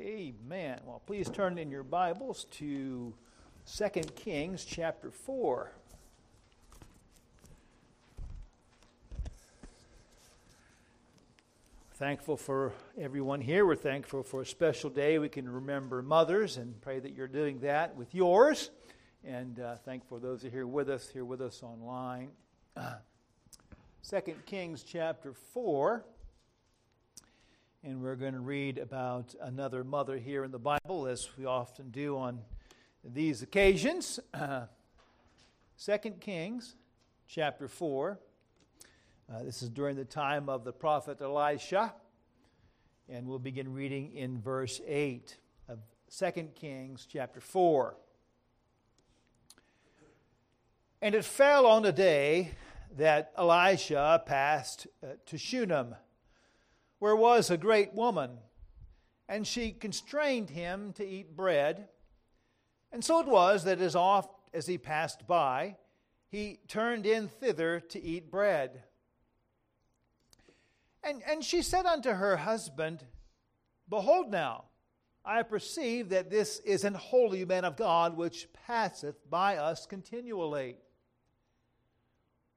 Amen. Well, please turn in your Bibles to 2 Kings chapter 4. Thankful for everyone here. We're thankful for a special day. We can remember mothers and pray that you're doing that with yours. And uh, thankful for those who are here with us, here with us online. Uh, 2 Kings chapter 4. And we're going to read about another mother here in the Bible, as we often do on these occasions. 2 Kings chapter 4. Uh, this is during the time of the prophet Elisha. And we'll begin reading in verse 8 of 2 Kings chapter 4. And it fell on a day that Elisha passed uh, to Shunem, where was a great woman, and she constrained him to eat bread. And so it was that as oft as he passed by, he turned in thither to eat bread. And, and she said unto her husband, Behold now, I perceive that this is an holy man of God which passeth by us continually.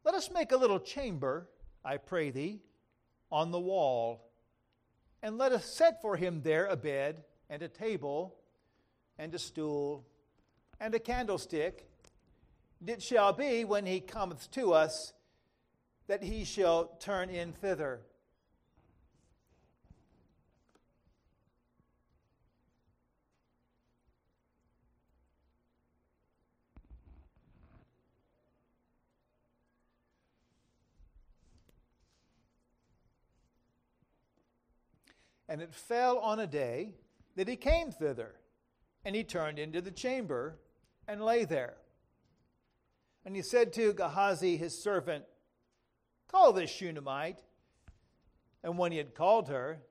Let us make a little chamber, I pray thee, on the wall, and let us set for him there a bed, and a table, and a stool, and a candlestick. And It shall be, when he cometh to us, that he shall turn in thither. And it fell on a day that he came thither, and he turned into the chamber and lay there. And he said to Gehazi his servant, Call this Shunammite. And when he had called her,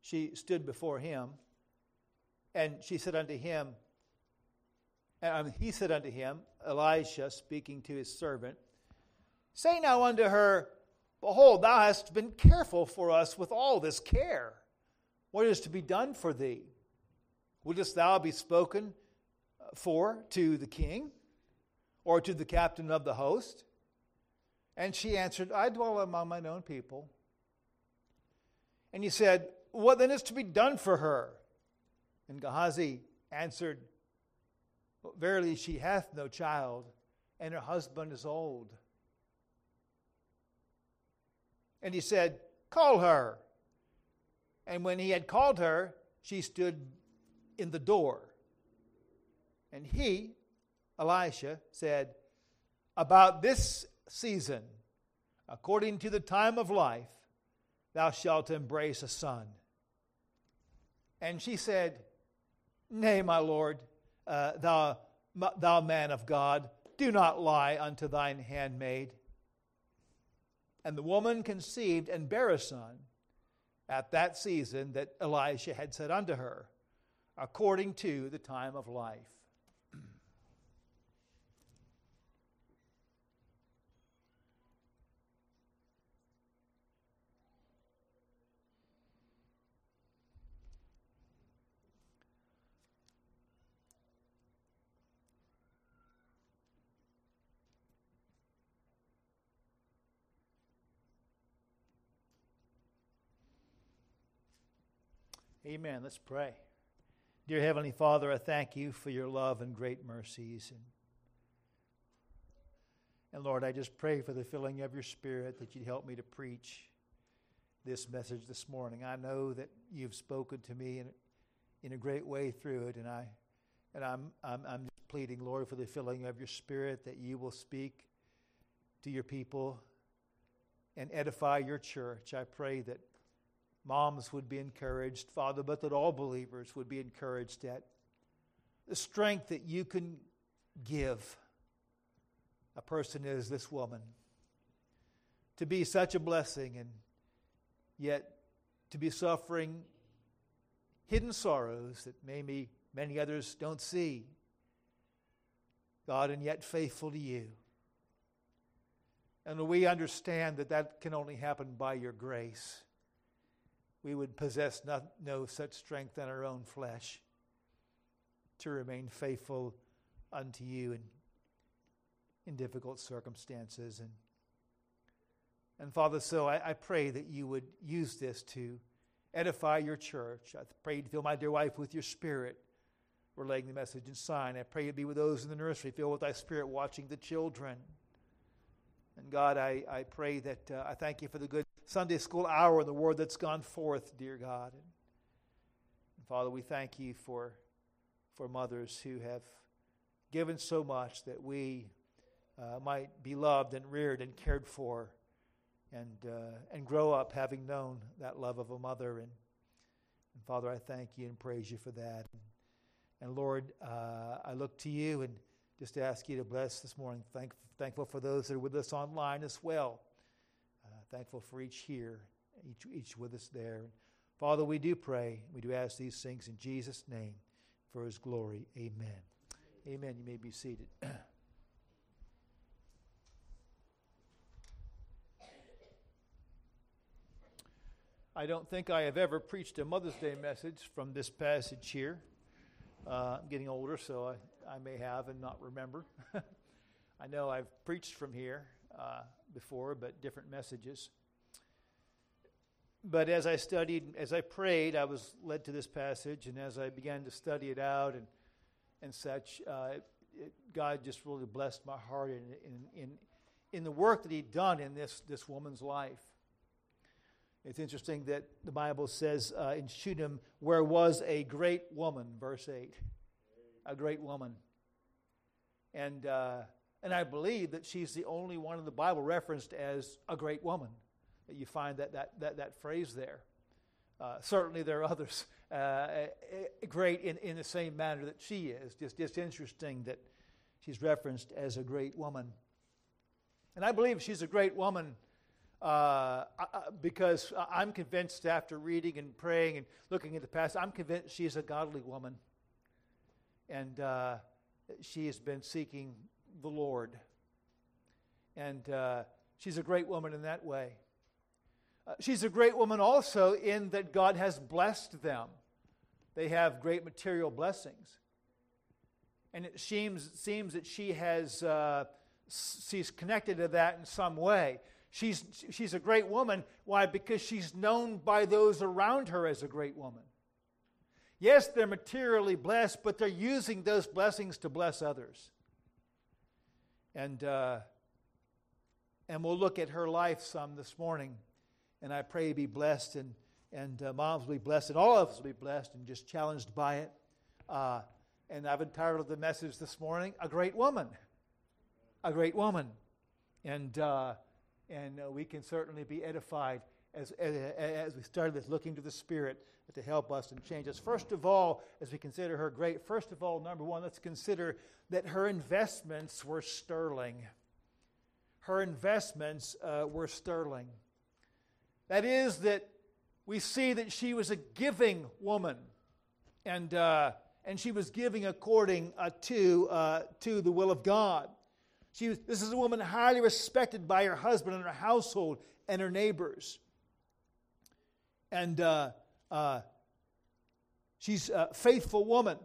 she stood before him. And she said unto him, and um, he said unto him, Elisha speaking to his servant, Say now unto her, Behold, thou hast been careful for us with all this care. What is to be done for thee? Wouldst thou be spoken uh, for to the king or to the captain of the host? And she answered, I dwell among mine own people. And he said, What then is to be done for her? And Gehazi answered, Verily she hath no child, and her husband is old. And he said, Call her. And when he had called her, she stood in the door. And he, Elisha, said, About this season, according to the time of life, thou shalt embrace a son. And she said, Nay, my Lord, uh, thou, thou man of God, do not lie unto thine handmaid. And the woman conceived and bare a son at that season that Elisha had said unto her, according to the time of life. Amen. Let's pray. Dear Heavenly Father, I thank you for your love and great mercies. And, and Lord, I just pray for the filling of your Spirit that you'd help me to preach this message this morning. I know that you've spoken to me in, in a great way through it, and, I, and I'm, I'm, I'm just pleading, Lord, for the filling of your Spirit that you will speak to your people and edify your church. I pray that moms would be encouraged, Father, but that all believers would be encouraged at the strength that you can give a person as this woman to be such a blessing and yet to be suffering hidden sorrows that maybe many others don't see. God, and yet faithful to you. And we understand that that can only happen by your grace. We would possess not, no such strength in our own flesh to remain faithful unto you in, in difficult circumstances. And, and Father, so I, I pray that you would use this to edify your church. I pray you fill my dear wife with your spirit relaying the message and sign. I pray you be with those in the nursery, fill with thy spirit watching the children. And God, I, I pray that uh, I thank you for the good Sunday school hour and the word that's gone forth, dear God. And, Father, we thank you for, for mothers who have given so much that we uh, might be loved and reared and cared for and, uh, and grow up having known that love of a mother. And, and Father, I thank you and praise you for that. And, and Lord, uh, I look to you and just ask you to bless this morning. Thank, thankful for those that are with us online as well. Thankful for each here, each, each with us there. Father, we do pray. We do ask these things in Jesus' name for his glory. Amen. Amen. You may be seated. I don't think I have ever preached a Mother's Day message from this passage here. Uh, I'm getting older, so I, I, may have and not remember. I know I've preached from here uh, before, but different messages. But as I studied, as I prayed, I was led to this passage, and as I began to study it out and and such, uh, it, God just really blessed my heart in, in, in, in the work that He'd done in this, this woman's life. It's interesting that the Bible says uh, in Shunem, where was a great woman, verse 8. A great woman. And, uh, and I believe that she's the only one in the Bible referenced as a great woman. You find that, that, that, that phrase there. Uh, certainly, there are others uh, great in, in the same manner that she is. Just, just interesting that she's referenced as a great woman. And I believe she's a great woman uh, because I'm convinced after reading and praying and looking at the past, I'm convinced she's a godly woman. And uh, she has been seeking the Lord. And uh, she's a great woman in that way. Uh, she's a great woman also in that God has blessed them. They have great material blessings. And it seems, seems that she has, uh, she's connected to that in some way. She's, she's a great woman. Why? Because she's known by those around her as a great woman. Yes, they're materially blessed, but they're using those blessings to bless others. And, uh, and we'll look at her life some this morning and I pray be blessed and, and uh, moms will be blessed and all of us will be blessed and just challenged by it. Uh, and I've entitled the message this morning, A Great Woman. A Great Woman. And, uh, and uh, we can certainly be edified as, as, as we started this, looking to the Spirit to help us and change us. First of all, as we consider her great, first of all, number one, let's consider that her investments were sterling. Her investments uh, were sterling. That is, that we see that she was a giving woman, and, uh, and she was giving according uh, to, uh, to the will of God. She was, this is a woman highly respected by her husband and her household and her neighbors. And uh, uh, she's a faithful woman.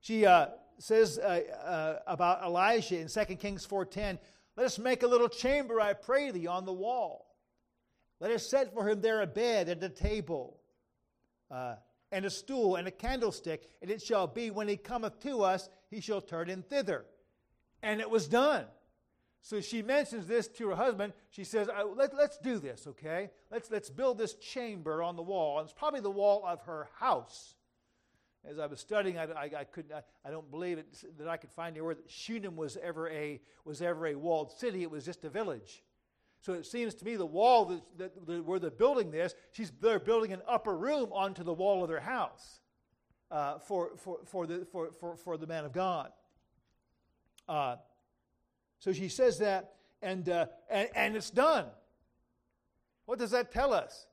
She uh, says about Elijah in 2 Kings 4.10, Let us make a little chamber, I pray thee, on the wall let us set for him there a bed and a table, uh, and a stool and a candlestick, and it shall be when he cometh to us, he shall turn in thither. And it was done. So she mentions this to her husband. She says, Let, us do this, okay? Let's, let's build this chamber on the wall. And it's probably the wall of her house. As I was studying, I, I, I couldn't, I, I, don't believe it, that I could find anywhere that Shunem was ever, a, was ever a walled city. It was just a village. So it seems to me the wall that, that, that, where they're building this, she's, they're building an upper room onto the wall of their house uh, for, for, for, the, for, for, for the man of God. Uh, so she says that, and, uh, and, and it's done. What does that tell us?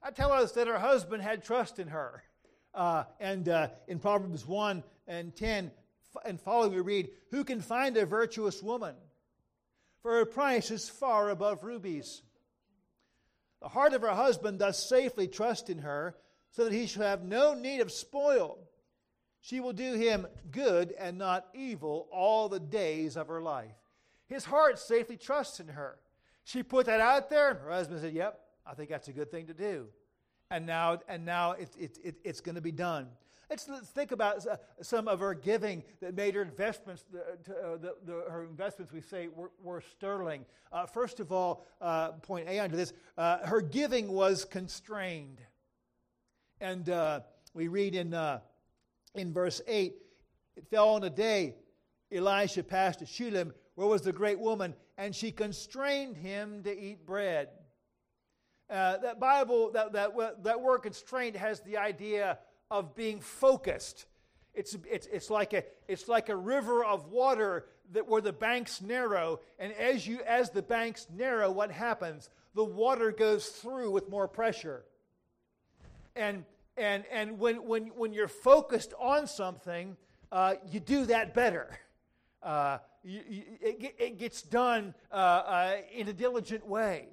That tells us that her husband had trust in her. Uh, and uh, in Proverbs 1 and 10 and following, we read, Who can find a virtuous woman? for her price is far above rubies. the heart of her husband does safely trust in her, so that he shall have no need of spoil. She will do him good and not evil all the days of her life. His heart safely trusts in her. She put that out there, and her husband said, Yep, I think that's a good thing to do. And now, and now it, it, it it's going to be done. Let's, let's think about uh, some of her giving that made her investments, uh, uh, the, the, her investments, we say, were, were sterling. Uh, first of all, uh, point A under this, uh, her giving was constrained. And we read in, in verse 8, it fell on a day Elisha passed to Shunem, where was the great woman, and she constrained him to eat bread. Uh, that Bible, that, that, that word constraint has the idea of being focused. It's, it's, it's, like a, it's like a river of water that where the banks narrow, and as, you, as the banks narrow, what happens? The water goes through with more pressure. And, and, and when, when, when you're focused on something, uh, you do that better. Uh, it, gets done uh, uh in a diligent way.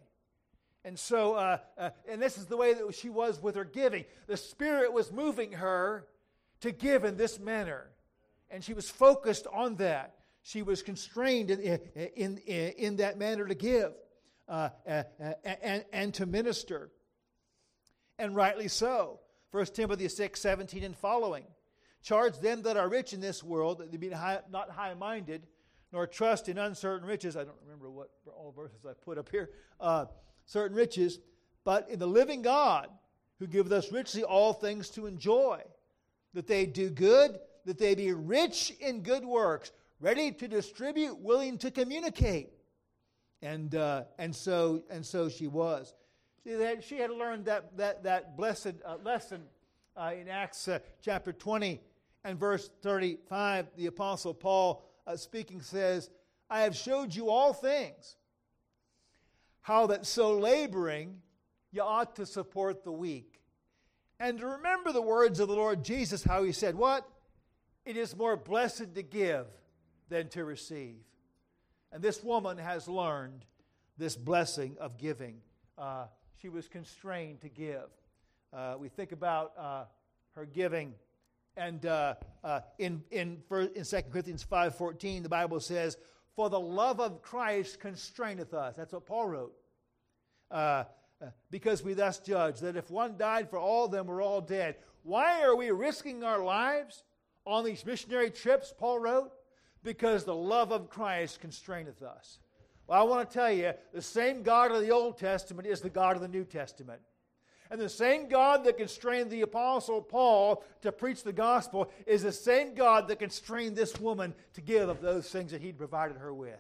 And so, uh, uh, and this is the way that she was with her giving. The Spirit was moving her to give in this manner. And she was focused on that. She was constrained in, in, in, in that manner to give uh and, and to minister. And rightly so. 1 Timothy 6 17 and following. Charge them that are rich in this world that they be not high minded, nor trust in uncertain riches. I don't remember what all verses I put up here. Uh, certain riches, but in the living God who giveth us richly all things to enjoy, that they do good, that they be rich in good works, ready to distribute, willing to communicate. And, uh, and, so, and so she was. She had, she had learned that, that, that blessed uh, lesson uh, in Acts uh, chapter 20 and verse 35. The Apostle Paul uh, speaking says, I have showed you all things how that so laboring you ought to support the weak. And to remember the words of the Lord Jesus, how he said, What? It is more blessed to give than to receive. And this woman has learned this blessing of giving. Uh, she was constrained to give. Uh, we think about uh, her giving. And uh, uh, in, in, in 2 Corinthians 5.14, the Bible says, For the love of Christ constraineth us. That's what Paul wrote. Uh, uh, because we thus judge that if one died for all, then we're all dead. Why are we risking our lives on these missionary trips, Paul wrote? Because the love of Christ constraineth us. Well, I want to tell you, the same God of the Old Testament is the God of the New Testament. And the same God that constrained the Apostle Paul to preach the gospel is the same God that constrained this woman to give of those things that he'd provided her with.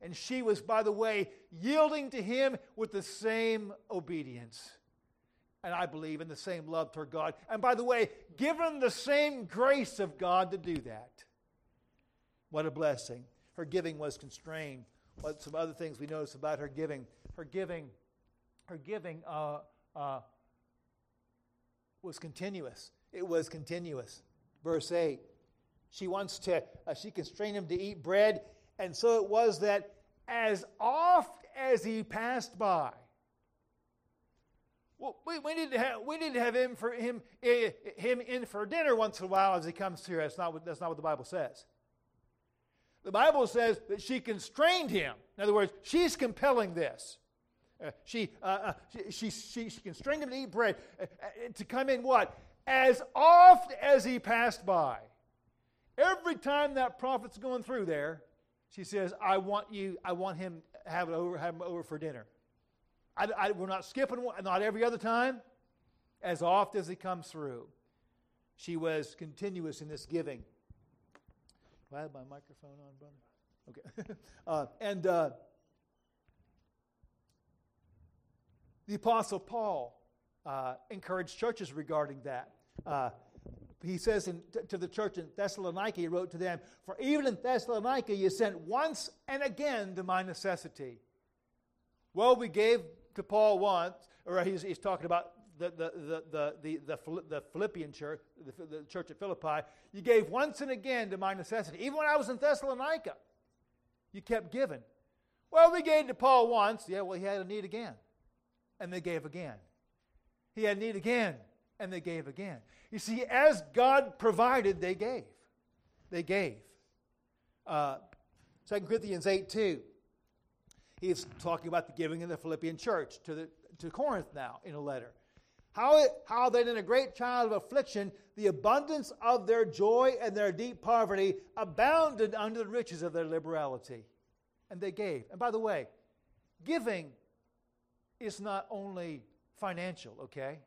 And she was, by the way, yielding to him with the same obedience. And I believe in the same love toward God. And by the way, given the same grace of God to do that. What a blessing. Her giving was constrained. What some other things we notice about her giving? Her giving, her giving uh, uh, was continuous. It was continuous. Verse 8. She wants to, uh, she constrained him to eat bread and so it was that as oft as he passed by, well, we, we, need to have, we need to have him, for, him, him in for dinner once in a while as he comes here. That's not, what, that's not what the Bible says. The Bible says that she constrained him. In other words, she's compelling this. Uh, she, uh, uh, she, she, she, constrained him to eat bread, uh, to come in what? As oft as he passed by. Every time that prophet's going through there, she says, I want you, I want him have it over, have him over for dinner. I, I, we're not skipping not every other time, as oft as he comes through. She was continuous in this giving. Do I have my microphone on, brother? Okay. uh, and uh, the Apostle Paul uh, encouraged churches regarding that. Uh, he says in, to the church in Thessalonica, he wrote to them, For even in Thessalonica you sent once and again to my necessity. Well, we gave to Paul once, or he's, he's talking about the, the, the, the, the, the Philippian church, the, the church at Philippi. You gave once and again to my necessity. Even when I was in Thessalonica, you kept giving. Well, we gave to Paul once. Yeah, well, he had a need again. And they gave again. He had need again, and they gave again. You see, as God provided, they gave. They gave. Uh, 2 Corinthians 8 2. He's talking about the giving in the Philippian church to, the, to Corinth now in a letter. How, it, how that in a great child of affliction, the abundance of their joy and their deep poverty abounded under the riches of their liberality. And they gave. And by the way, giving is not only financial, okay?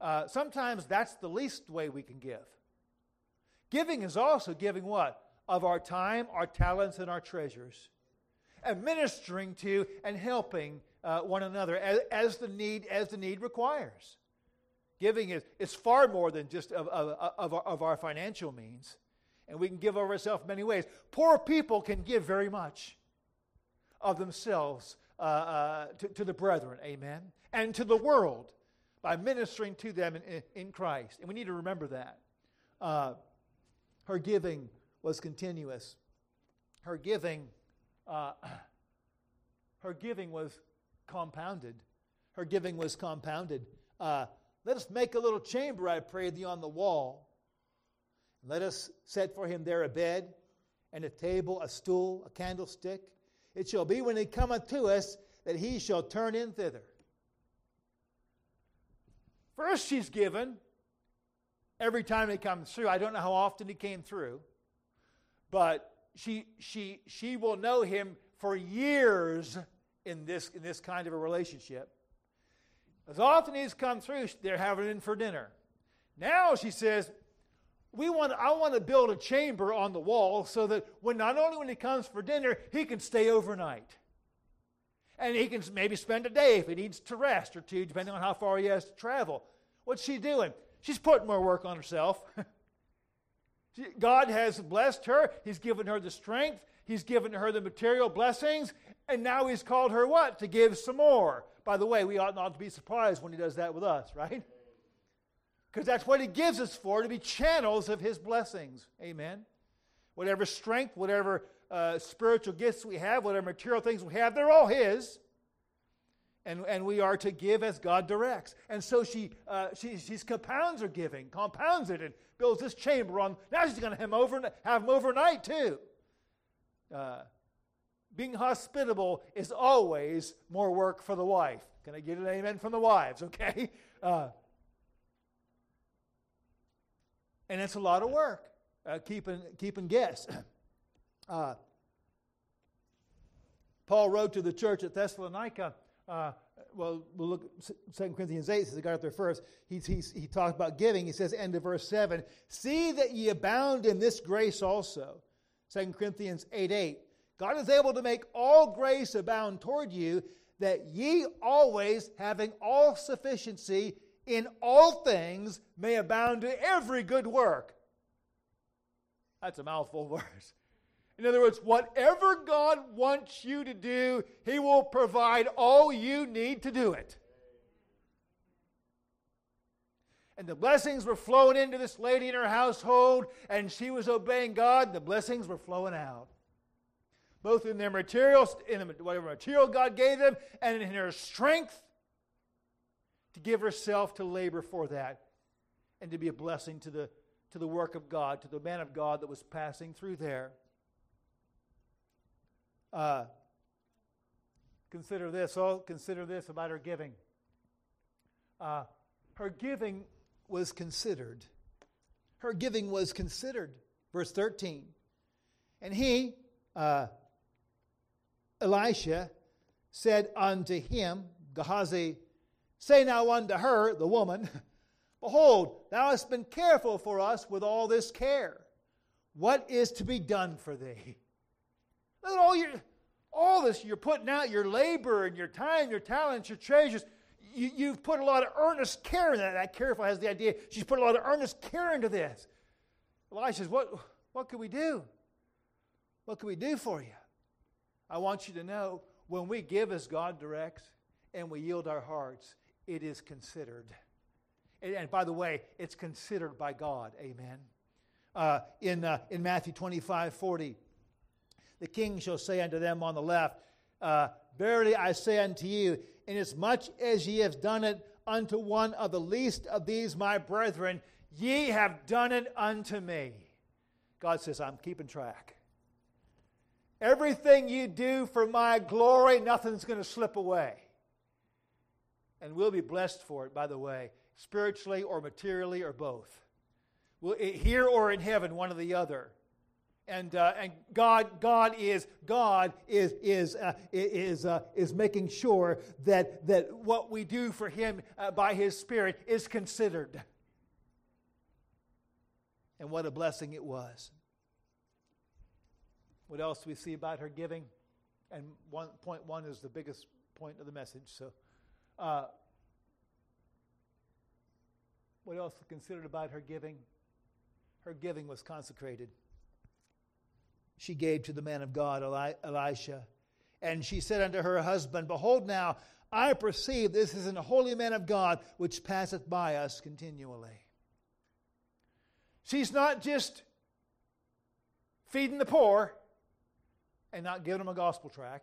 Uh, sometimes that's the least way we can give. Giving is also giving what? Of our time, our talents, and our treasures. And ministering to and helping uh, one another as, as, the need, as the need requires. Giving is, is far more than just of, of, of, our, of our financial means. And we can give of ourselves many ways. Poor people can give very much of themselves uh, uh, to, to, the brethren, amen, and to the world by ministering to them in, in Christ. And we need to remember that. Uh, her giving was continuous. Her giving, uh, her giving was compounded. Her giving was compounded. Uh, let us make a little chamber, I pray thee, on the wall. Let us set for him there a bed and a table, a stool, a candlestick. It shall be when he cometh to us that he shall turn in thither. First, she's given every time he comes through. I don't know how often he came through, but she, she, she will know him for years in this, in this kind of a relationship. As often as he's come through, they're having him for dinner. Now she says, we want, I want to build a chamber on the wall so that when not only when he comes for dinner, he can stay overnight. And he can maybe spend a day if he needs to rest or two, depending on how far he has to travel. What's she doing? She's putting more work on herself. God has blessed her. He's given her the strength. He's given her the material blessings. And now he's called her what? To give some more. By the way, we ought not to be surprised when he does that with us, right? Because that's what he gives us for, to be channels of his blessings. Amen. Whatever strength, whatever uh, spiritual gifts we have, whatever material things we have, they're all his. And, and we are to give as God directs. And so she, uh, she she's compounds her giving, compounds it, and builds this chamber on. Now she's going to have him, over, have him overnight, too. Uh, being hospitable is always more work for the wife. Can I get an amen from the wives, okay? Uh, and it's a lot of work uh, keeping, keeping guests. Uh, Paul wrote to the church at Thessalonica. Uh, well, we'll look 2 Corinthians 8, since I got up there first. He's, he's, he talked about giving. He says, end of verse 7 See that ye abound in this grace also. 2 Corinthians 8 8. God is able to make all grace abound toward you, that ye always, having all sufficiency in all things, may abound to every good work. That's a mouthful verse. In other words, whatever God wants you to do, He will provide all you need to do it. And the blessings were flowing into this lady in her household, and she was obeying God. The blessings were flowing out both in their materials, in whatever material God gave them, and in her strength to give herself to labor for that and to be a blessing to the, to the work of God, to the man of God that was passing through there. Uh, consider this, oh, consider this about her giving. Uh, her giving was considered. Her giving was considered. Verse 13. And he, uh, Elisha said unto him, Gehazi, say now unto her, the woman, Behold, thou hast been careful for us with all this care. What is to be done for thee? Look at all your all this you're putting out, your labor and your time, your talents, your treasures. You, have put a lot of earnest care in that. That careful has the idea she's put a lot of earnest care into this. Elisha says, What what can we do? What can we do for you? I want you to know when we give as God directs and we yield our hearts, it is considered. And, by the way, it's considered by God. Amen. Uh, in, uh, in Matthew 25 40, the king shall say unto them on the left, uh, Verily I say unto you, inasmuch as ye have done it unto one of the least of these my brethren, ye have done it unto me. God says, I'm keeping track. Everything you do for my glory, nothing's going to slip away. And we'll be blessed for it, by the way, spiritually or materially or both. We'll, here or in heaven, one or the other. And, uh, and God, God is God is is uh, is uh, is making sure that that what we do for Him uh, by His Spirit is considered. And what a blessing it was. What else do we see about her giving? And one, point one is the biggest point of the message. So, uh, what else considered about her giving? Her giving was consecrated. She gave to the man of God, Eli- Elisha. And she said unto her husband, Behold, now I perceive this is an holy man of God which passeth by us continually. She's not just feeding the poor, and not giving them a gospel track.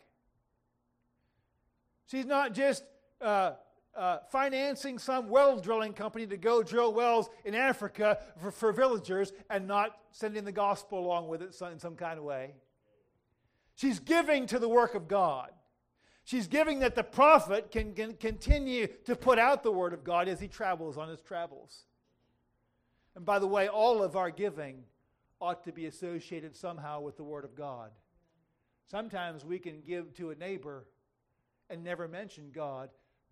She's not just uh, uh, financing some well drilling company to go drill wells in Africa for, for, villagers and not sending the gospel along with it in some kind of way. She's giving to the work of God. She's giving that the prophet can, can continue to put out the word of God as he travels on his travels. And by the way, all of our giving ought to be associated somehow with the word of God. Sometimes we can give to a neighbor and never mention God,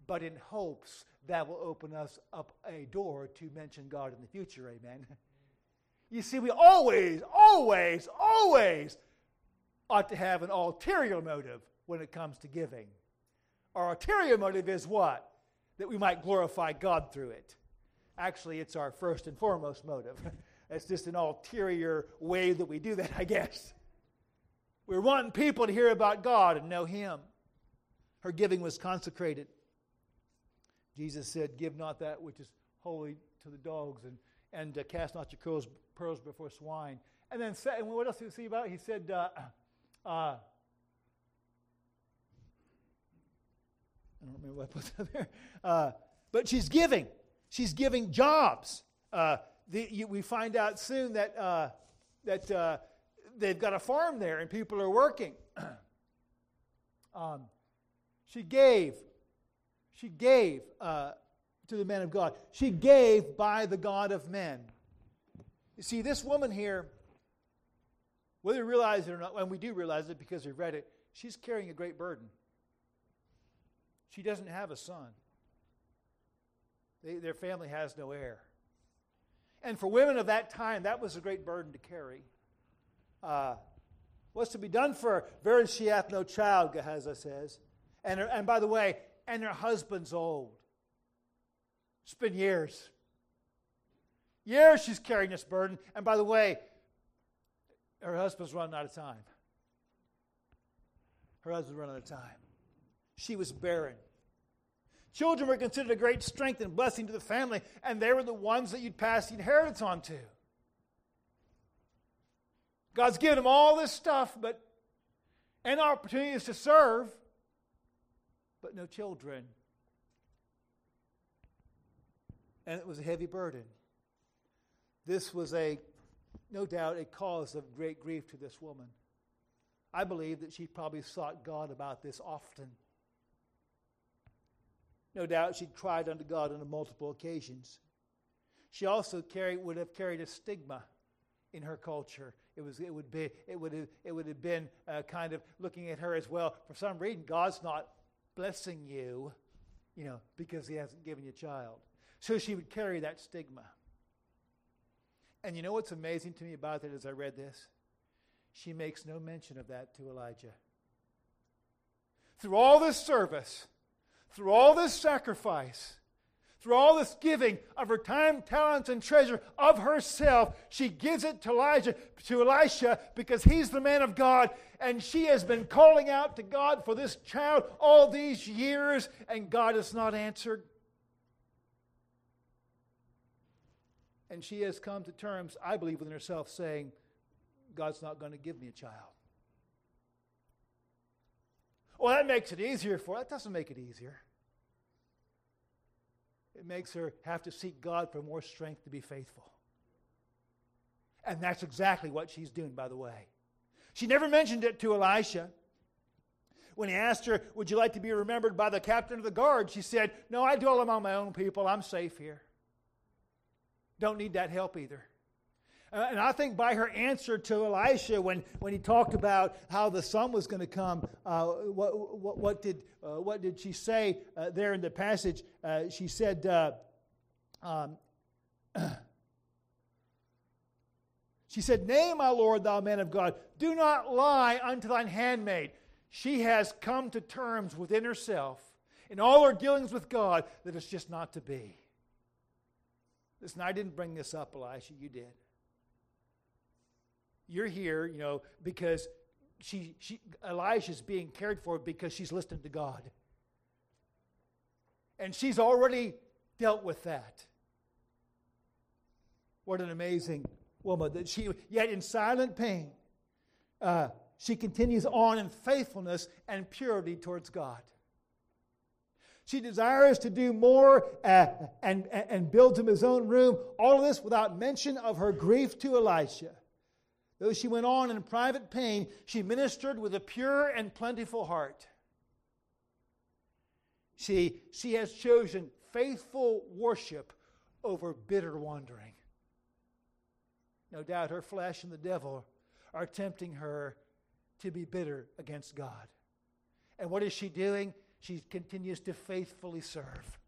but in hopes that will open us up a door to mention God in the future. Amen. You see, we always, always, always ought to have an ulterior motive when it comes to giving. Our ulterior motive is what? That we might glorify God through it. Actually, it's our first and foremost motive. it's just an ulterior way that we do that, I guess. We're wanting people to hear about God and know Him. Her giving was consecrated. Jesus said, Give not that which is holy to the dogs, and, and uh, cast not your pearls, pearls before swine. And then, and what else did he see about it? He said, uh, uh, I don't remember what I put there. Uh, but she's giving. She's giving jobs. Uh, the, you, we find out soon that, uh, that uh, they've got a farm there and people are working. um, she gave, she gave uh, to the men of God. She gave by the God of men. You see, this woman here, whether we realize it or not, and we do realize it because we've read it, she's carrying a great burden. She doesn't have a son. They, their family has no heir. And for women of that time, that was a great burden to carry uh, what's to be done for her? Very she hath no child, Gehazi says. And, and by the way, and her husband's old. It's been years. Years she's carrying this burden. And by the way, her husband's running out of time. Her husband's running out of time. She was barren. Children were considered a great strength and blessing to the family, and they were the ones that you'd pass the inheritance on to. God's given them all this stuff, but and opportunities to serve, but no children. And it was a heavy burden. This was a, no doubt, a cause of great grief to this woman. I believe that she probably sought God about this often. No doubt she cried unto God on multiple occasions. She also carried, would have carried a stigma in her culture. It, was, it, would, be, it, would, have, it would have been uh, kind of looking at her as well. For some reason, God's not blessing you, you know, because He hasn't given you a child. So she would carry that stigma. And you know what's amazing to me about that as I read this? She makes no mention of that to Elijah. Through all this service, through all this sacrifice, through all this giving of her time, talents, and treasure of herself, she gives it to Elijah, to Elisha, because he's the man of God, and she has been calling out to God for this child all these years, and God has not answered. And she has come to terms, I believe, within herself, saying, God's not going to give me a child. well, that makes it easier for her. That doesn't make it easier. It makes her have to seek God for more strength to be faithful. And that's exactly what she's doing, by the way. She never mentioned it to Elisha. When he asked her, Would you like to be remembered by the captain of the guard? She said, No, I dwell among my own people. I'm safe here. Don't need that help either. Uh, and I think by her answer to Elisha when, when he talked about how the son was going to come, uh, what, what, what, did, uh, what did she say uh, there in the passage? Uh, she said, uh, um, She said, Nay, my Lord, thou man of God, do not lie unto thine handmaid. She has come to terms within herself in all her dealings with God that it's just not to be. Listen, I didn't bring this up, Elisha, you did. You're here, you know, because she, she Elisha's being cared for because she's listening to God. And she's already dealt with that. What an amazing woman that she, yet in silent pain, uh, she continues on in faithfulness and purity towards God. She desires to do more uh, and, and builds him his own room. All of this without mention of her grief to Elisha. Though she went on in private pain, she ministered with a pure and plentiful heart. She, she has chosen faithful worship over bitter wandering. No doubt her flesh and the devil are tempting her to be bitter against God. And what is she doing? She continues to faithfully serve,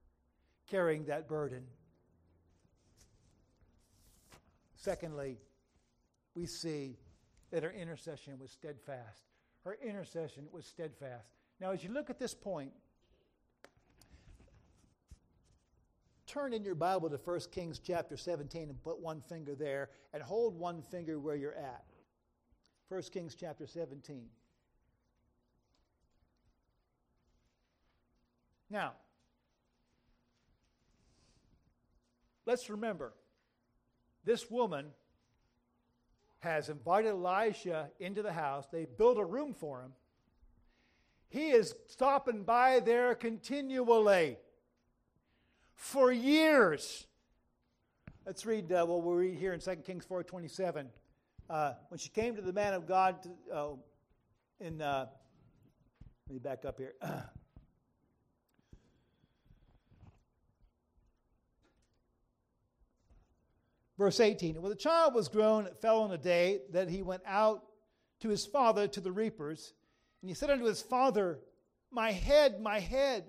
carrying that burden. Secondly, we see that her intercession was steadfast. Her intercession was steadfast. Now, as you look at this point, turn in your Bible to 1 Kings chapter 17 and put one finger there and hold one finger where you're at. 1 Kings chapter 17. Now, let's remember this woman has invited Elisha into the house. They built a room for him. He is stopping by there continually for years. Let's read uh, what we read here in 2 Kings 4.27. Uh, when she came to the man of God to, uh, in, uh, let me back up here. Verse 18 When the child was grown, it fell on a day that he went out to his father to the reapers. And he said unto his father, My head, my head.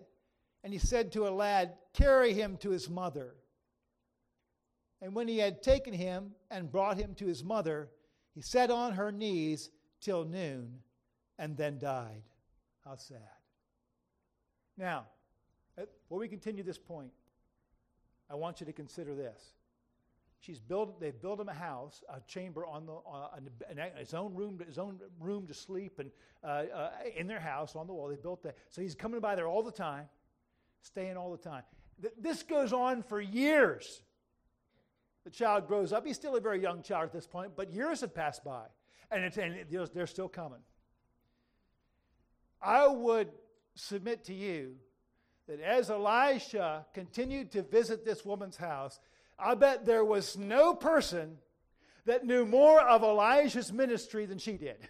And he said to a lad, Carry him to his mother. And when he had taken him and brought him to his mother, he sat on her knees till noon and then died. How sad. Now, uh, before we continue this point, I want you to consider this. She's built. They built him a house, a chamber on the on his own room, his own room to sleep, and uh, uh, in their house on the wall. They built that, so he's coming by there all the time staying all the time. This goes on for years. The child grows up. He's still a very young child at this point, but years have passed by, and, and they're still coming. I would submit to you that as Elisha continued to visit this woman's house, I bet there was no person that knew more of Elijah's ministry than she did.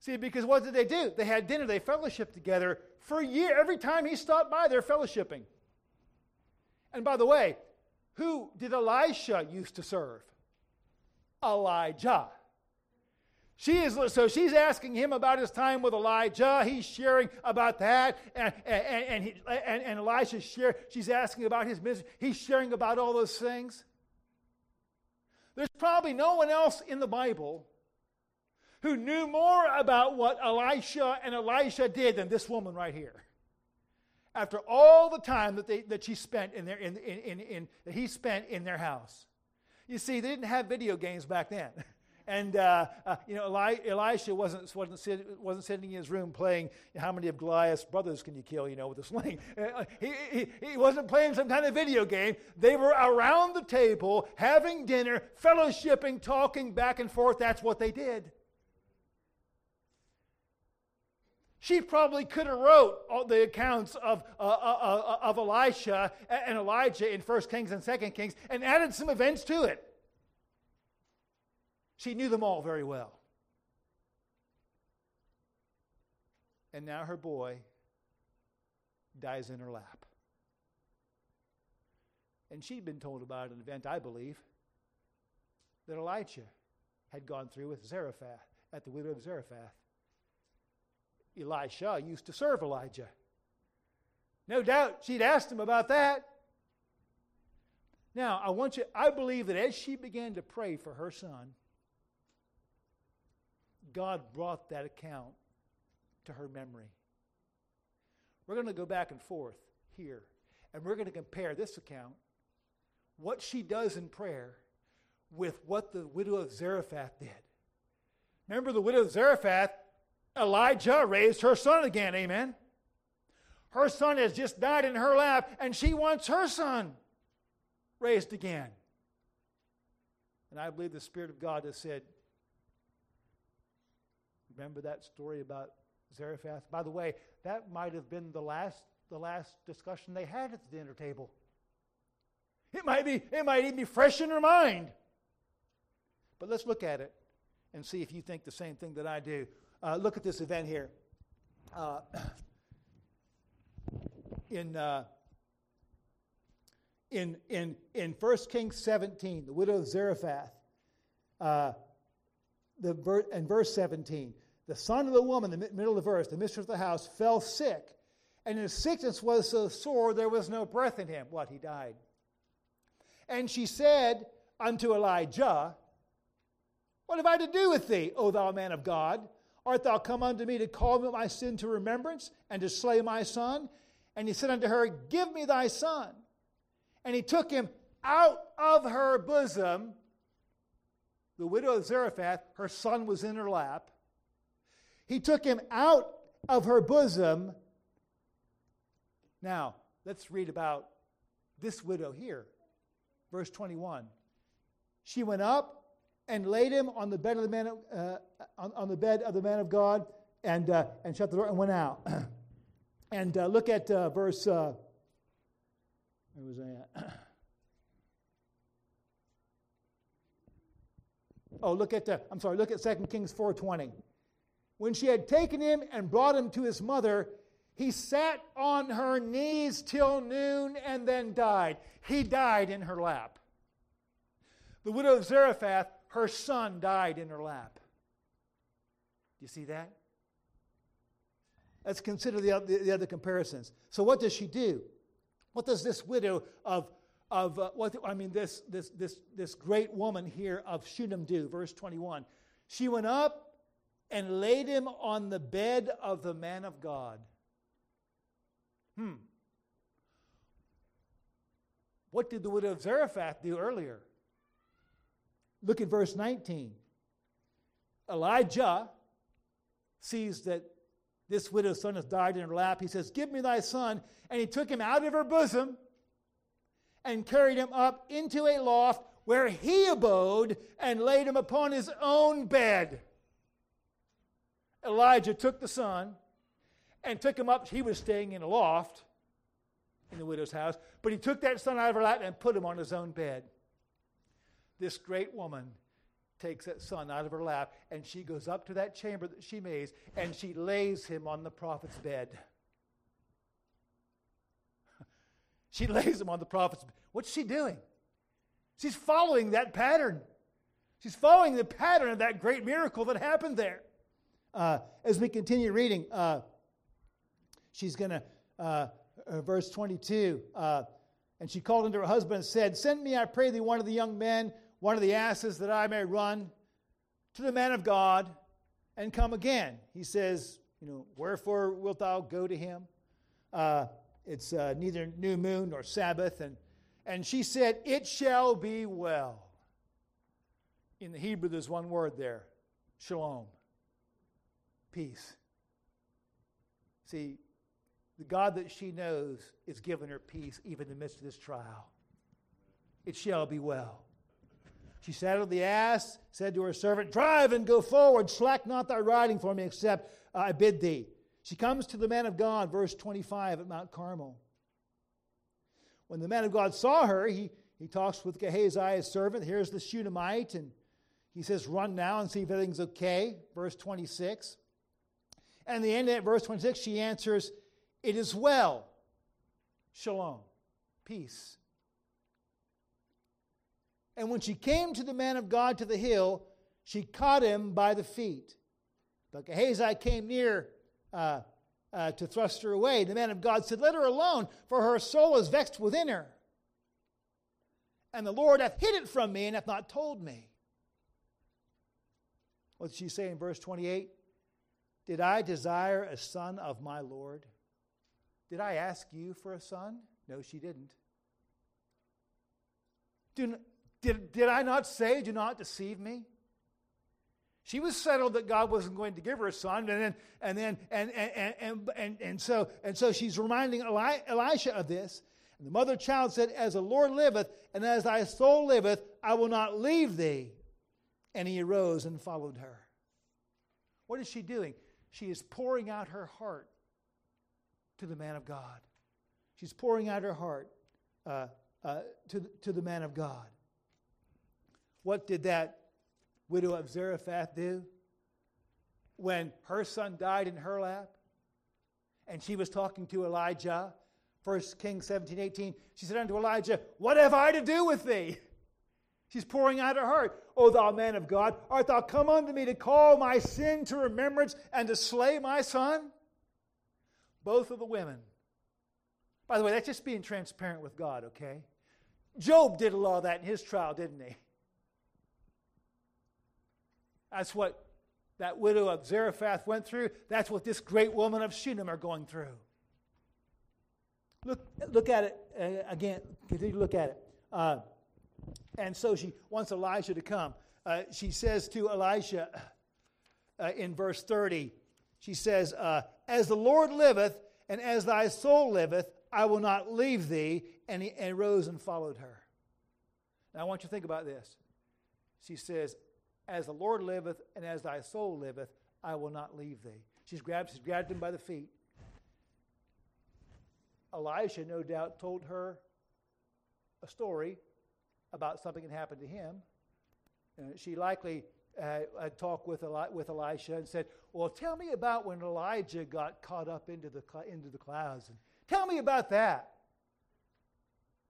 See, because what did they do? They had dinner, they fellowshiped together for a year. Every time he stopped by, they're fellowshipping. And by the way, who did Elisha used to serve? Elijah. She is, so she's asking him about his time with Elijah. He's sharing about that. And, and, and, he, and, and she's asking about his ministry. He's sharing about all those things. There's probably no one else in the Bible who knew more about what Elisha and Elisha did than this woman right here. After all the time that, they, that she spent in their, in, in, in, in, that he spent in their house. You see, they didn't have video games back then. And, uh, uh, you know, Eli- Elisha wasn't, wasn't, sit, wasn't sitting in his room playing how many of Goliath's brothers can you kill, you know, with a sling. Uh, he, he, he wasn't playing some kind of video game. They were around the table, having dinner, fellowshipping, talking back and forth. That's what they did. She probably could have wrote all the accounts of, uh, uh, uh, of Elisha and Elijah in 1 Kings and 2 Kings and added some events to it. She knew them all very well. And now her boy dies in her lap. And she'd been told about an event, I believe, that Elijah had gone through with Zarephath, at the widow of Zarephath. Elisha used to serve Elijah. No doubt she'd asked him about that. Now, I want you, I believe that as she began to pray for her son, God brought that account to her memory. We're going to go back and forth here, and we're going to compare this account, what she does in prayer, with what the widow of Zarephath did. Remember, the widow of Zarephath, Elijah raised her son again, amen? Her son has just died in her lap, and she wants her son raised again. And I believe the Spirit of God has said, Remember that story about Zarephath? By the way, that might have been the last, the last discussion they had at the dinner table. It might, be, it might even be fresh in her mind. But let's look at it and see if you think the same thing that I do. Uh, look at this event here. Uh, in, uh, in, in, in 1 Kings 17, the widow of Zarephath, uh, the in verse 17, the son of the woman, the middle of the verse, the mistress of the house, fell sick, and his sickness was so sore there was no breath in him. What? He died. And she said unto Elijah, What have I to do with thee, O thou man of God? Art thou come unto me to call me my sin to remembrance and to slay my son? And he said unto her, Give me thy son. And he took him out of her bosom. The widow of Zarephath, her son was in her lap. He took him out of her bosom. Now, let's read about this widow here. Verse 21. She went up and laid him on the bed of the man uh, on, on, the bed of the man of God and, uh, and shut the door and went out. and uh, look at uh, verse uh, where was I at? oh, look at uh, I'm sorry, look at 2 Kings 4:20. When she had taken him and brought him to his mother, he sat on her knees till noon and then died. He died in her lap. The widow of Zarephath, her son died in her lap. Do you see that? Let's consider the, the, the other comparisons. So, what does she do? What does this widow of, of uh, what, I mean, this, this, this, this great woman here of Shunem do? Verse 21. She went up and laid him on the bed of the man of God. Hmm. What did the widow of Zarephath do earlier? Look at verse 19. Elijah sees that this widow's son has died in her lap. He says, Give me thy son. And he took him out of her bosom and carried him up into a loft where he abode and laid him upon his own bed. Elijah took the son and took him up. He was staying in a loft in the widow's house, but he took that son out of her lap and put him on his own bed. This great woman takes that son out of her lap and she goes up to that chamber that she made and she lays him on the prophet's bed. she lays him on the prophet's bed. What's she doing? She's following that pattern. She's following the pattern of that great miracle that happened there. Uh, as we continue reading, uh, she's going to, uh, uh, verse 22, uh, and she called unto her husband and said, Send me, I pray thee, one of the young men, one of the asses, that I may run to the man of God and come again. He says, You know, wherefore wilt thou go to him? It's neither new moon nor Sabbath. And, and she said, It shall be well. In the Hebrew, there's one word there shalom peace. See, the God that she knows is giving her peace even in the midst of this trial. It shall be well. She saddled the ass, said to her servant, Drive and go forward, slack not thy riding for me, except I bid thee. She comes to the man of God, verse 25 at Mount Carmel. When the man of God saw her, he, he talks with Gehazi, his servant. Here's the Shunammite, and he says, Run now and see if everything's okay. Verse 26. And the end of verse 26, she answers, It is well. Shalom. Peace. And when she came to the man of God to the hill, she caught him by the feet. But Gehazi came near uh, uh, to thrust her away. The man of God said, Let her alone, for her soul is vexed within her. And the Lord hath hid it from me and hath not told me. What did she say in verse 28? Did I desire a son of my Lord? Did I ask you for a son? No, she didn't. Do, did, did I not say, Do not deceive me? She was settled that God wasn't going to give her a son, and then and then and and and and, and so and so she's reminding Eli, Elisha of this. And the mother child said, As the Lord liveth, and as thy soul liveth, I will not leave thee. And he arose and followed her. What is she doing? She is pouring out her heart to the man of God. She's pouring out her heart uh, uh, to, to the man of God. What did that widow of Zarephath do when her son died in her lap? And she was talking to Elijah. 1 Kings 17, 18. She said unto Elijah, What have I to do with thee? She's pouring out her heart. O thou man of God, art thou come unto me to call my sin to remembrance and to slay my son? Both of the women. By the way, that's just being transparent with God, okay? Job did a lot of that in his trial, didn't he? That's what that widow of Zarephath went through. That's what this great woman of Shunem are going through. Look, look at it uh, again. Continue to look at it. Uh, and so she wants Elijah to come. Uh, she says to Elisha uh, in verse 30, she says, uh, As the Lord liveth, and as thy soul liveth, I will not leave thee. And he and rose and followed her. Now I want you to think about this. She says, as the Lord liveth and as thy soul liveth, I will not leave thee. She's grabbed, she's grabbed him by the feet. Elisha, no doubt, told her a story about something that happened to him. And she likely uh, had talked with, Eli- with Elisha and said, Well, tell me about when Elijah got caught up into the, cl- into the clouds. And tell me about that.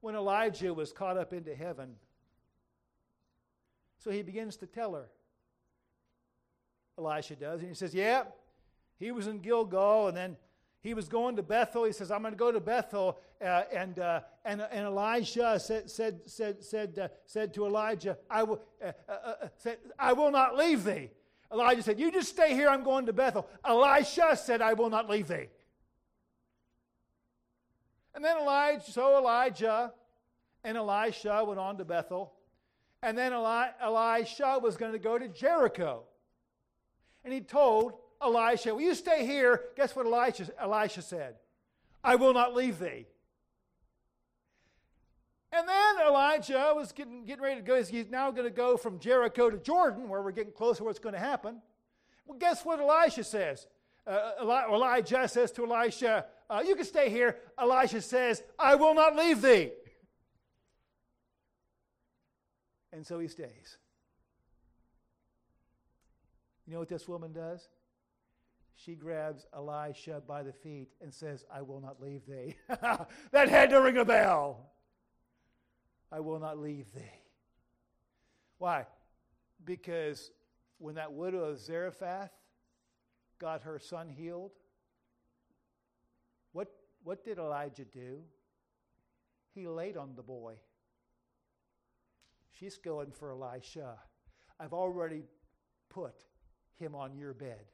When Elijah was caught up into heaven so he begins to tell her. Elisha does. And he says, Yeah, he was in Gilgal, and then he was going to Bethel. He says, I'm going to go to Bethel. Uh, and, uh, and, and Elisha said, said, said, said, uh, said to Elijah, I will, uh, uh, uh, said, I will not leave thee. Elijah said, You just stay here. I'm going to Bethel. Elisha said, I will not leave thee. And then Elijah, so Elijah and Elisha went on to Bethel. And then Eli- Elisha was going to go to Jericho. And he told Elisha, Will you stay here? Guess what Elisha, Elisha said? I will not leave thee. And then Elijah was getting, getting ready to go. He's now going to go from Jericho to Jordan, where we're getting closer to what's going to happen. Well, guess what Elisha says? Uh, Elijah says to Elisha, uh, You can stay here. Elisha says, I will not leave thee. And so he stays. You know what this woman does? She grabs Elisha by the feet and says, I will not leave thee. that had to ring a bell. I will not leave thee. Why? Because when that widow of Zarephath got her son healed, what, what did Elijah do? He laid on the boy. She's going for Elisha. I've already put him on your bed.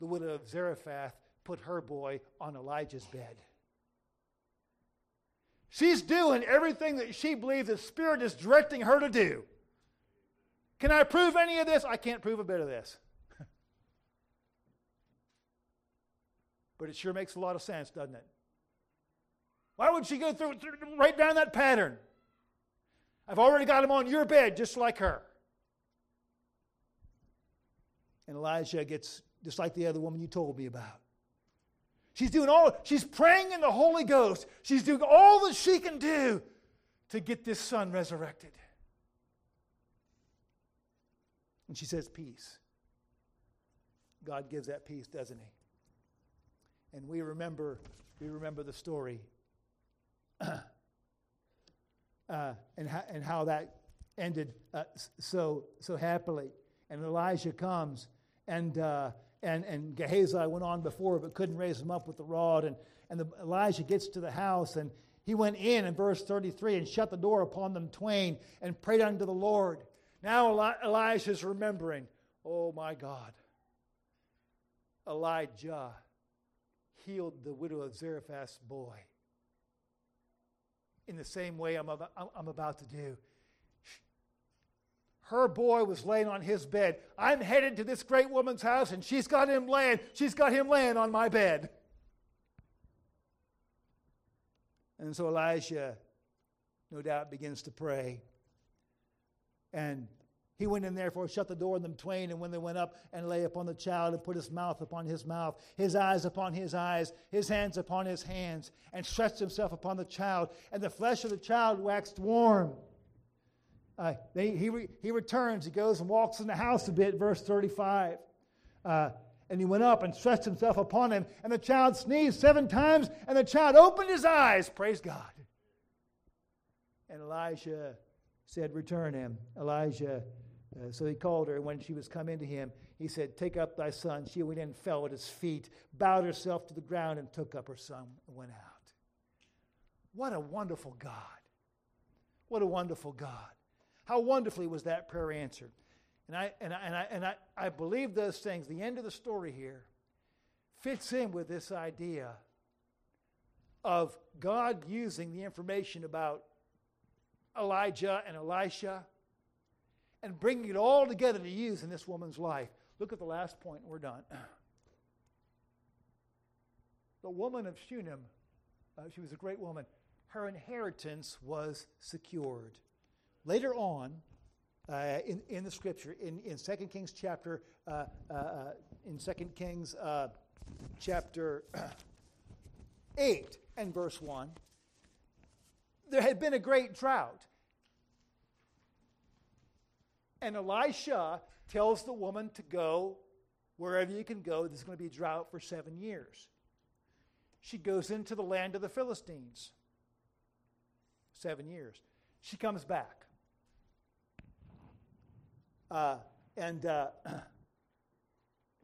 The widow of Zarephath put her boy on Elijah's bed. She's doing everything that she believes the Spirit is directing her to do. Can I prove any of this? I can't prove a bit of this. but it sure makes a lot of sense, doesn't it? Why would she go through, right down that pattern? I've already got him on your bed, just like her. And Elijah gets just like the other woman you told me about. She's doing all, she's praying in the Holy Ghost. She's doing all that she can do to get this son resurrected. And she says, Peace. God gives that peace, doesn't he? And we remember, we remember the story uh, and, how, and how that ended uh, so, so happily. And Elijah comes, and, uh, and, and Gehazi went on before, but couldn't raise him up with the rod. And, and the, Elijah gets to the house, and he went in in verse 33 and shut the door upon them twain and prayed unto the Lord. Now Eli- Elijah's remembering, oh my God, Elijah healed the widow of Zarephath's boy in the same way I'm, I'm about to do. Her boy was laying on his bed. I'm headed to this great woman's house, and she's got him laying. She's got him laying on my bed. And so Elijah, no doubt, begins to pray. And he went in therefore, shut the door on them twain, and when they went up and lay upon the child, and put his mouth upon his mouth, his eyes upon his eyes, his hands upon his hands, and stretched himself upon the child, and the flesh of the child waxed warm. Uh, they, he, re, he returns, he goes and walks in the house a bit, verse 35. Uh, and he went up and stretched himself upon him, and the child sneezed seven times, and the child opened his eyes. Praise God. And Elijah said, Return him. Elijah uh, so he called her, and when she was come into him, he said, Take up thy son. She went in, fell at his feet, bowed herself to the ground, and took up her son and went out. What a wonderful God. What a wonderful God. How wonderfully was that prayer answered. And I, and I, and I, and I, I believe those things. The end of the story here fits in with this idea of God using the information about Elijah and Elisha and bringing it all together to use in this woman's life. Look at the last point, and we're done. The woman of Shunem, uh, she was a great woman. Her inheritance was secured. Later on, uh, in, in the scripture, in, in 2 Kings chapter, uh, uh, in 2 Kings uh, chapter 8 and verse 1, there had been a great drought. And Elisha tells the woman to go wherever you can go. There's going to be a drought for seven years. She goes into the land of the Philistines. Seven years. She comes back. Uh, and uh,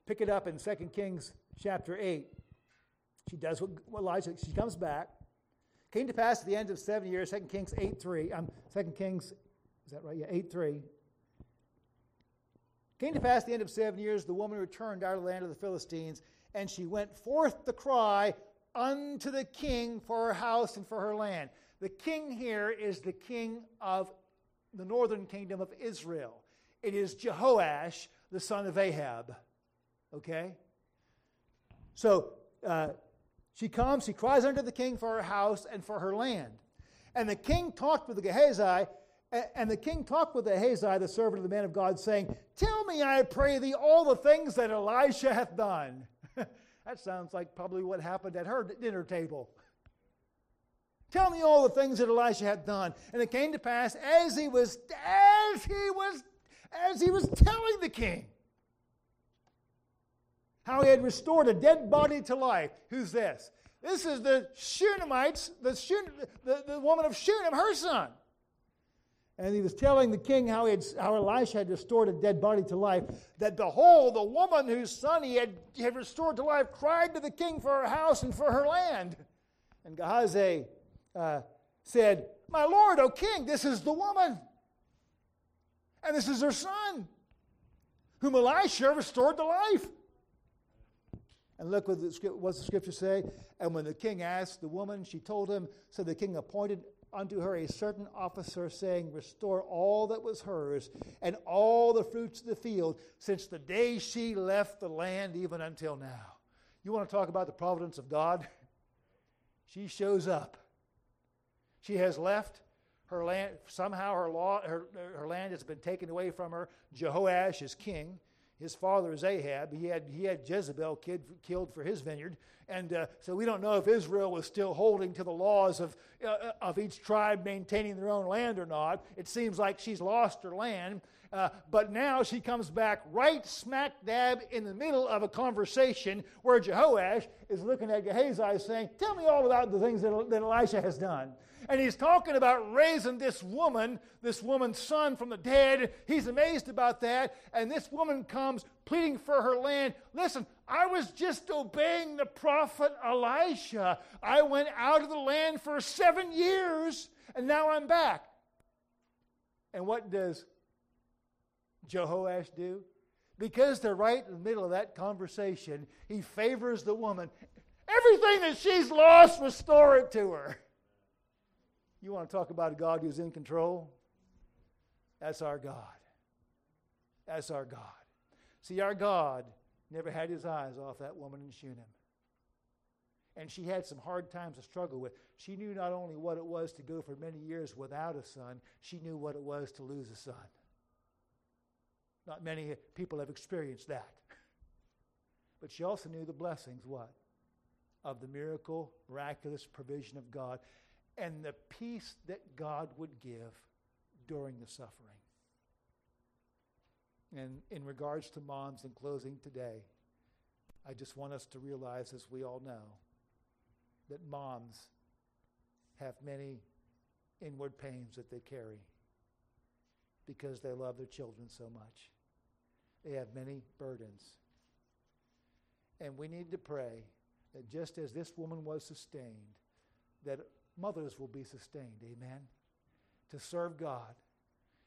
pick it up in 2 Kings chapter 8. She does what Elijah, she comes back. Came to pass at the end of seven years, 2 Kings 8 3. Um, 2 Kings, is that right? Yeah, 8 3. Came to pass the end of seven years, the woman returned out of the land of the Philistines, and she went forth to cry unto the king for her house and for her land. The king here is the king of the northern kingdom of Israel. It is Jehoash, the son of Ahab. Okay? So uh, she comes, she cries unto the king for her house and for her land. And the king talked with the Gehazi and the king talked with Ahazi, the servant of the man of God, saying, Tell me, I pray thee, all the things that Elisha hath done. that sounds like probably what happened at her dinner table. Tell me all the things that Elisha had done. And it came to pass as he was as he was as he was telling the king how he had restored a dead body to life. Who's this? This is the Shunammites, the, Shun, the, the woman of Shunam, her son. And he was telling the king how, he had, how Elisha had restored a dead body to life. That behold, the woman whose son he had, had restored to life cried to the king for her house and for her land. And Gehazi uh, said, My lord, O king, this is the woman. And this is her son, whom Elisha restored to life. And look what the, what the scripture say. And when the king asked the woman, she told him. So the king appointed unto her a certain officer, saying, Restore all that was hers, and all the fruits of the field, since the day she left the land even until now. You want to talk about the providence of God? She shows up. She has left her land, somehow her, law, her, her land has been taken away from her. Jehoash is king. his father is Ahab. He had, he had Jezebel kid, killed for his vineyard. And uh, so we don't know if Israel was still holding to the laws of, uh, of each tribe maintaining their own land or not. It seems like she's lost her land. Uh, but now she comes back right smack dab in the middle of a conversation where Jehoash is looking at Gehazi saying, Tell me all about the things that, that Elisha has done. And he's talking about raising this woman, this woman's son from the dead. He's amazed about that. And this woman comes pleading for her land. Listen, I was just obeying the prophet Elisha. I went out of the land for seven years, and now I'm back. And what does Jehoash do? Because they're right in the middle of that conversation, he favors the woman. Everything that she's lost, restore it to her. You want to talk about a God who's in control? That's our God. That's our God. See, our God never had his eyes off that woman in Shunem. And she had some hard times to struggle with. She knew not only what it was to go for many years without a son, she knew what it was to lose a son. Not many people have experienced that. But she also knew the blessings, what? Of the miracle, miraculous provision of God and the peace that God would give during the suffering. And in regards to moms in closing today, I just want us to realize, as we all know, that moms have many inward pains that they carry because they love their children so much. They have many burdens. And we need to pray that just as this woman was sustained, that mothers will be sustained. Amen. To serve God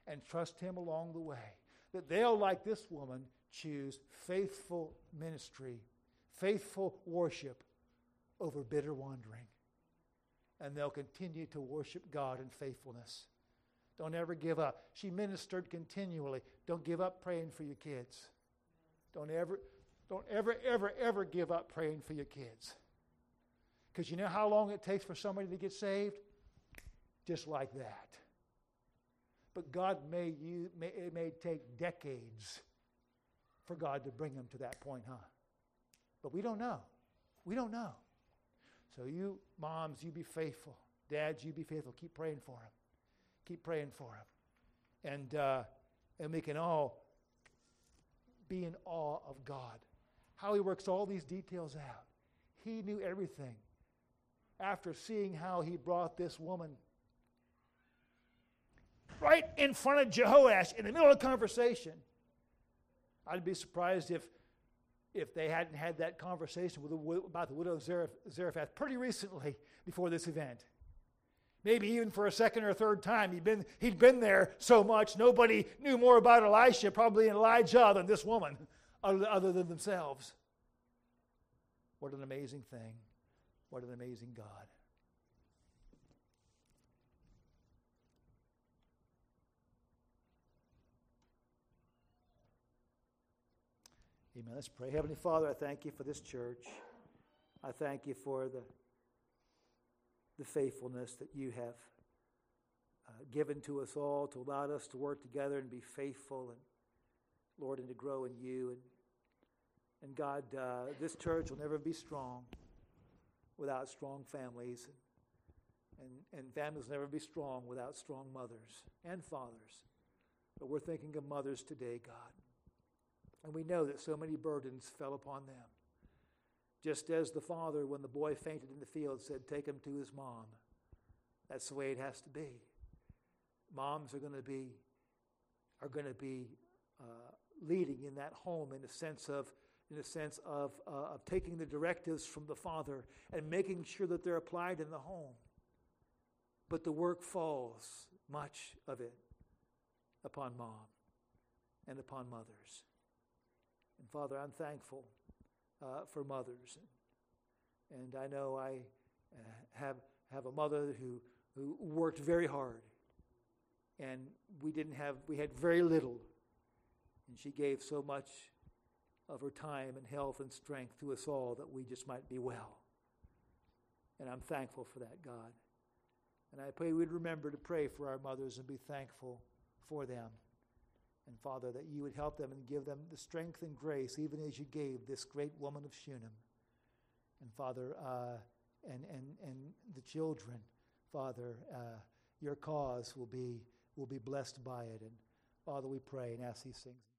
and trust Him along the way. That they'll, like this woman, choose faithful ministry, faithful worship over bitter wandering. And they'll continue to worship God in faithfulness. Don't ever give up. She ministered continually. Don't give up praying for your kids. Don't ever, don't ever, ever, ever give up praying for your kids. Because you know how long it takes for somebody to get saved? Just like that. But God may, use, may it may take decades for God to bring them to that point, huh? But we don't know. We don't know. So you moms, you be faithful. Dads, you be faithful. Keep praying for them. Keep praying for them. And, uh, and we can all be in awe of God. How he works all these details out. He knew everything after seeing how he brought this woman right in front of Jehoash in the middle of the conversation. I'd be surprised if, if they hadn't had that conversation with the, about the widow of Zarephath pretty recently before this event. Maybe even for a second or third time. He'd been, he'd been there so much, nobody knew more about Elisha, probably Elijah, than this woman, other, other than themselves. What an amazing thing. What an amazing God. Amen. Let's pray. Heavenly Father, I thank you for this church. I thank you for the, the faithfulness that you have uh, given to us all to allow us to work together and be faithful and, Lord, and to grow in you. And, and God, uh, this church will never be strong without strong families. And, and families never be strong without strong mothers and fathers. But we're thinking of mothers today, God. And we know that so many burdens fell upon them. Just as the father, when the boy fainted in the field, said, Take him to his mom. That's the way it has to be. Moms are going to be, are going to be uh, leading in that home in a sense of in a sense of, uh, of taking the directives from the Father and making sure that they're applied in the home. But the work falls, much of it, upon mom and upon mothers. And Father, I'm thankful uh, for mothers. And I know I uh, have, have a mother who, who worked very hard. And we didn't have, we had very little. And she gave so much of her time and health and strength to us all that we just might be well. And I'm thankful for that, God. And I pray we'd remember to pray for our mothers and be thankful for them. And Father, that you would help them and give them the strength and grace, even as you gave this great woman of Shunem. And Father, uh, and, and, and the children, Father, uh, your cause will be, will be blessed by it. And Father, we pray and ask these things.